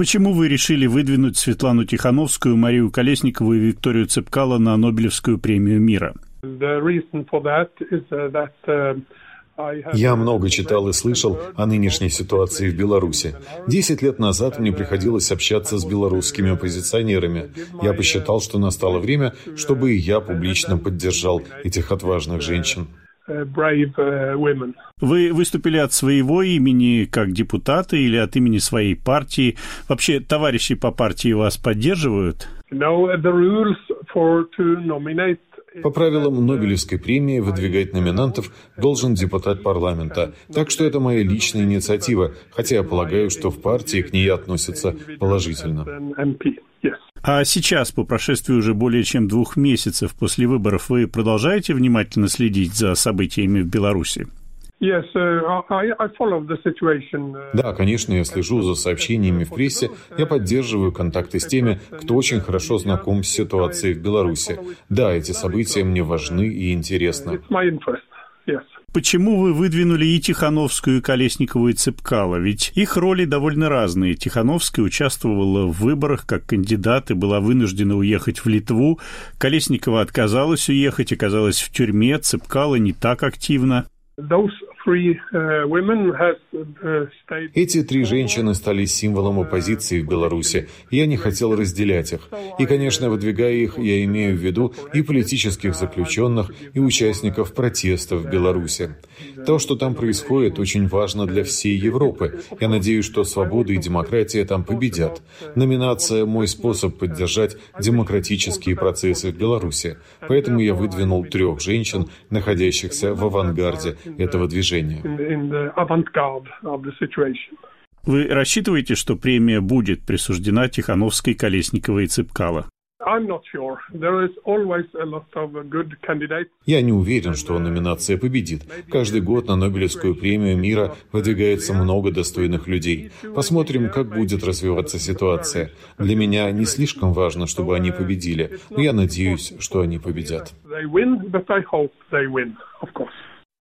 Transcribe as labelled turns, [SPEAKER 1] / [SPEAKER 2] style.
[SPEAKER 1] Почему вы решили выдвинуть Светлану Тихановскую, Марию Колесникову и Викторию Цепкало на Нобелевскую премию мира?
[SPEAKER 2] Я много читал и слышал о нынешней ситуации в Беларуси. Десять лет назад мне приходилось общаться с белорусскими оппозиционерами. Я посчитал, что настало время, чтобы и я публично поддержал этих отважных женщин.
[SPEAKER 1] Вы выступили от своего имени как депутаты или от имени своей партии? Вообще, товарищи по партии вас поддерживают?
[SPEAKER 2] По правилам Нобелевской премии выдвигать номинантов должен депутат парламента. Так что это моя личная инициатива, хотя я полагаю, что в партии к ней относятся положительно.
[SPEAKER 1] А сейчас, по прошествии уже более чем двух месяцев после выборов, вы продолжаете внимательно следить за событиями в Беларуси?
[SPEAKER 2] Uh, да, конечно, я слежу за сообщениями в прессе, я поддерживаю контакты с теми, кто очень хорошо знаком с ситуацией в Беларуси. Да, эти события мне важны и интересны.
[SPEAKER 1] Почему вы выдвинули и Тихановскую, и Колесникову, и Цепкало? Ведь их роли довольно разные. Тихановская участвовала в выборах как кандидат и была вынуждена уехать в Литву. Колесникова отказалась уехать, оказалась в тюрьме. Цепкало не так активно.
[SPEAKER 2] Uh, Эти три женщины стали символом оппозиции в Беларуси. Я не хотел разделять их. И, конечно, выдвигая их, я имею в виду и политических заключенных, и участников протестов в Беларуси. То, что там происходит, очень важно для всей Европы. Я надеюсь, что свобода и демократия там победят. Номинация – мой способ поддержать демократические процессы в Беларуси. Поэтому я выдвинул трех женщин, находящихся в авангарде этого движения.
[SPEAKER 1] Вы рассчитываете, что премия будет присуждена Тихановской, Колесниковой и Цыпкало?
[SPEAKER 2] Я не уверен, что номинация победит. Каждый год на Нобелевскую премию мира выдвигается много достойных людей. Посмотрим, как будет развиваться ситуация. Для меня не слишком важно, чтобы они победили, но я надеюсь, что они победят.